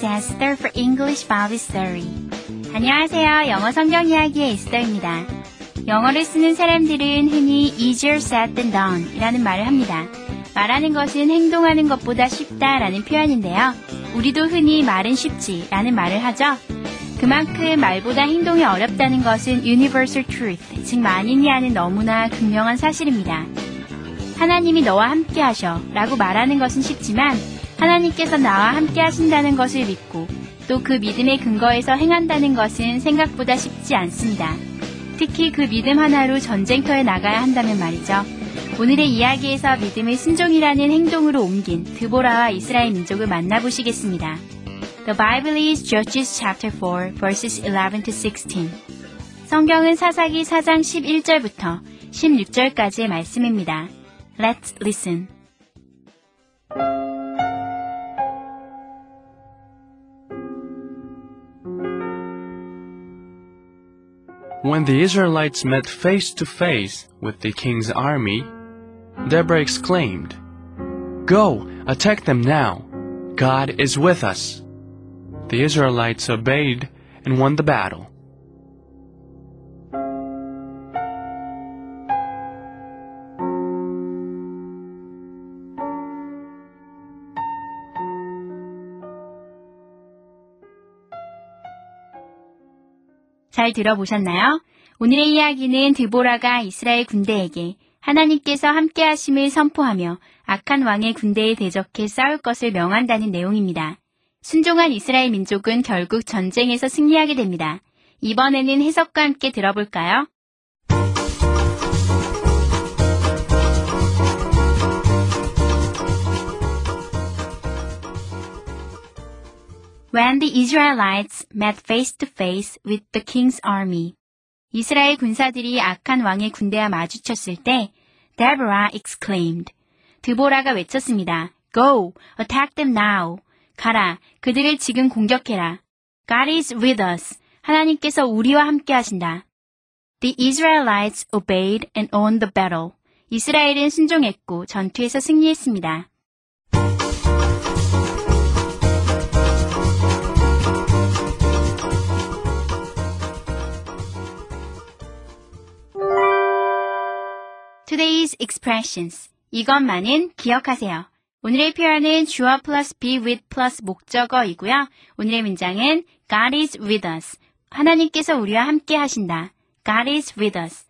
Is Esther for English Bible Story. 안녕하세요. 영어 성경 이야기의 에스더입니다. 영어를 쓰는 사람들은 흔히 easier said than done 이라는 말을 합니다. 말하는 것은 행동하는 것보다 쉽다라는 표현인데요. 우리도 흔히 말은 쉽지 라는 말을 하죠. 그만큼 말보다 행동이 어렵다는 것은 universal truth, 즉 만인이 아는 너무나 극명한 사실입니다. 하나님이 너와 함께 하셔 라고 말하는 것은 쉽지만 하나님께서 나와 함께 하신다는 것을 믿고 또 그 믿음의 근거에서 행한다는 것은 생각보다 쉽지 않습니다. 특히 그 믿음 하나로 전쟁터에 나가야 한다면 말이죠. 오늘의 이야기에서 믿음을 순종이라는 행동으로 옮긴 드보라와 이스라엘 민족을 만나보시겠습니다. The Bible is Judges chapter 4 verses 11 to 16. 성경은 사사기 4장 11절부터 16절까지의 말씀입니다. Let's listen. When the Israelites met face to face with the king's army, Deborah exclaimed, Go, attack them now. God is with us. The Israelites obeyed and won the battle. 잘 들어보셨나요? 오늘의 이야기는 드보라가 이스라엘 군대에게 하나님께서 함께 하심을 선포하며 악한 왕의 군대에 대적해 싸울 것을 명한다는 내용입니다. 순종한 이스라엘 민족은 결국 전쟁에서 승리하게 됩니다. 이번에는 해석과 함께 들어볼까요? When the Israelites met face to face with the king's army. 이스라엘 군사들이 악한 왕의 군대와 마주쳤을 때 Deborah exclaimed. 드보라가 외쳤습니다. Go, attack them now. 가라, 그들을 지금 공격해라. God is with us. 하나님께서 우리와 함께 하신다. The Israelites obeyed and won the battle. 이스라엘은 순종했고 전투에서 승리했습니다. Today's expressions. 이것만은 기억하세요. 오늘의 표현은 주어 플러스 be with 플러스 목적어이고요. 오늘의 문장은 God is with us. 하나님께서 우리와 함께 하신다. God is with us.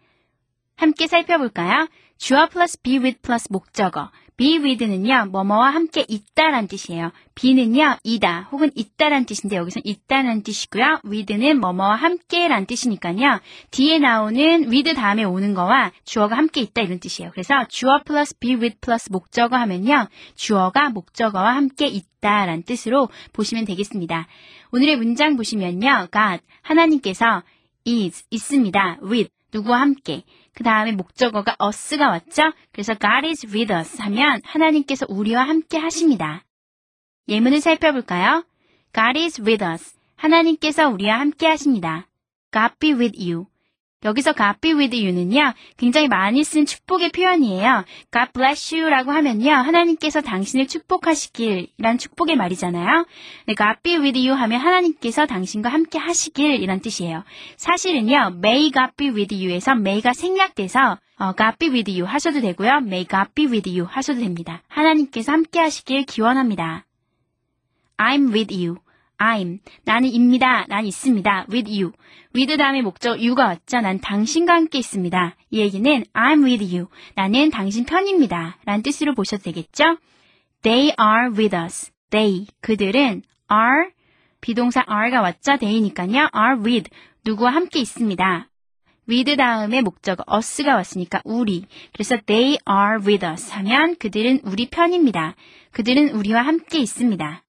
함께 살펴볼까요? 주어 플러스 be with 플러스 목적어. Be with는요, 뭐뭐와 함께 있다란 뜻이에요. be는요, 이다 혹은 있다란 뜻인데 여기서 있다는 뜻이고요. with는 뭐뭐와 함께란 뜻이니까요. 뒤에 나오는 with 다음에 오는 거와 주어가 함께 있다 이런 뜻이에요. 그래서 주어 플러스 be with 플러스 목적어 하면요, 주어가 목적어와 함께 있다란 뜻으로 보시면 되겠습니다. 오늘의 문장 보시면요, God, 하나님께서 is, 있습니다. with, 누구와 함께. 그 다음에 목적어가 us가 왔죠? 그래서 God is with us 하면 하나님께서 우리와 함께 하십니다. 예문을 살펴볼까요? God is with us. 하나님께서 우리와 함께 하십니다. God be with you. 여기서 God be with you는요, 굉장히 많이 쓴 축복의 표현이에요. God bless you 라고 하면요, 하나님께서 당신을 축복하시길, 이란 축복의 말이잖아요. 네, God be with you 하면 하나님께서 당신과 함께 하시길, 이란 뜻이에요. 사실은요, may God be with you에서 may가 생략돼서, 어, God be with you 하셔도 되고요, may God be with you 하셔도 됩니다. 하나님께서 함께 하시길 기원합니다. I'm with you. I'm. 나는 입니다. 난 있습니다. with you. with 다음에 목적 you가 왔죠. 난 당신과 함께 있습니다. 이 얘기는 I'm with you. 나는 당신 편입니다. 라는 뜻으로 보셔도 되겠죠? They are with us. They. 그들은 are. 비동사 are가 왔죠. they니까요. are with. 누구와 함께 있습니다. with 다음에 목적어 us가 왔으니까 우리. 그래서 they are with us 하면 그들은 우리 편입니다. 그들은 우리와 함께 있습니다.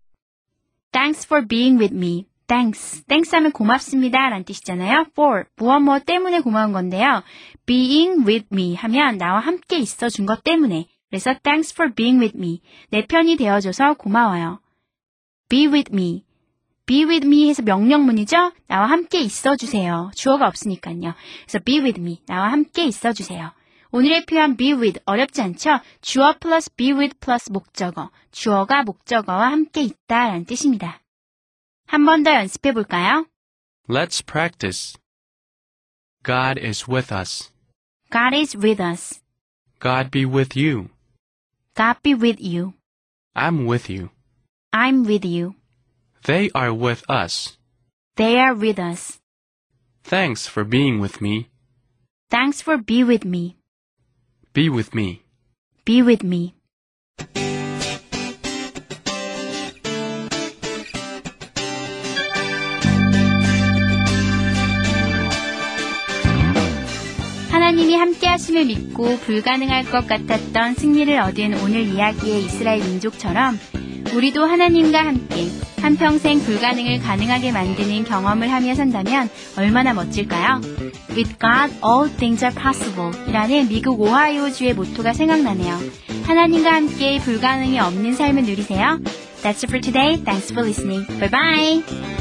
Thanks for being with me. Thanks. Thanks 하면 고맙습니다. 라는 뜻이잖아요. For. 무엇 뭐 때문에 고마운 건데요. Being with me 하면 나와 함께 있어 준 것 때문에. 그래서 thanks for being with me. 내 편이 되어줘서 고마워요. Be with me. Be with me 해서 명령문이죠? 나와 함께 있어 주세요. 주어가 없으니까요. 그래서 be with me. 나와 함께 있어 주세요. 오늘의 표현 be with 어렵지 않죠? 주어 플러스 be with 플러스 목적어. 주어가 목적어와 함께 있다 라는 뜻입니다. 한 번 더 연습해 볼까요? Let's practice. God is with us. God is with us. God be with you. God be with you. I'm with you. I'm with you. They are with us. They are with us. Thanks for being with me. Thanks for be with me. Be with me. Be with me. 하나님이 함께 하심을 믿고 불가능할 것 같았던 승리를 얻은 오늘 이야기의 이스라엘 민족처럼 우리도 하나님과 함께 한평생 불가능을 가능하게 만드는 경험을 하며 산다면 얼마나 멋질까요? With God, all things are possible 이라는 미국 오하이오주의 모토가 생각나네요. 하나님과 함께 불가능이 없는 삶을 누리세요. That's it for today. Thanks for listening. Bye bye.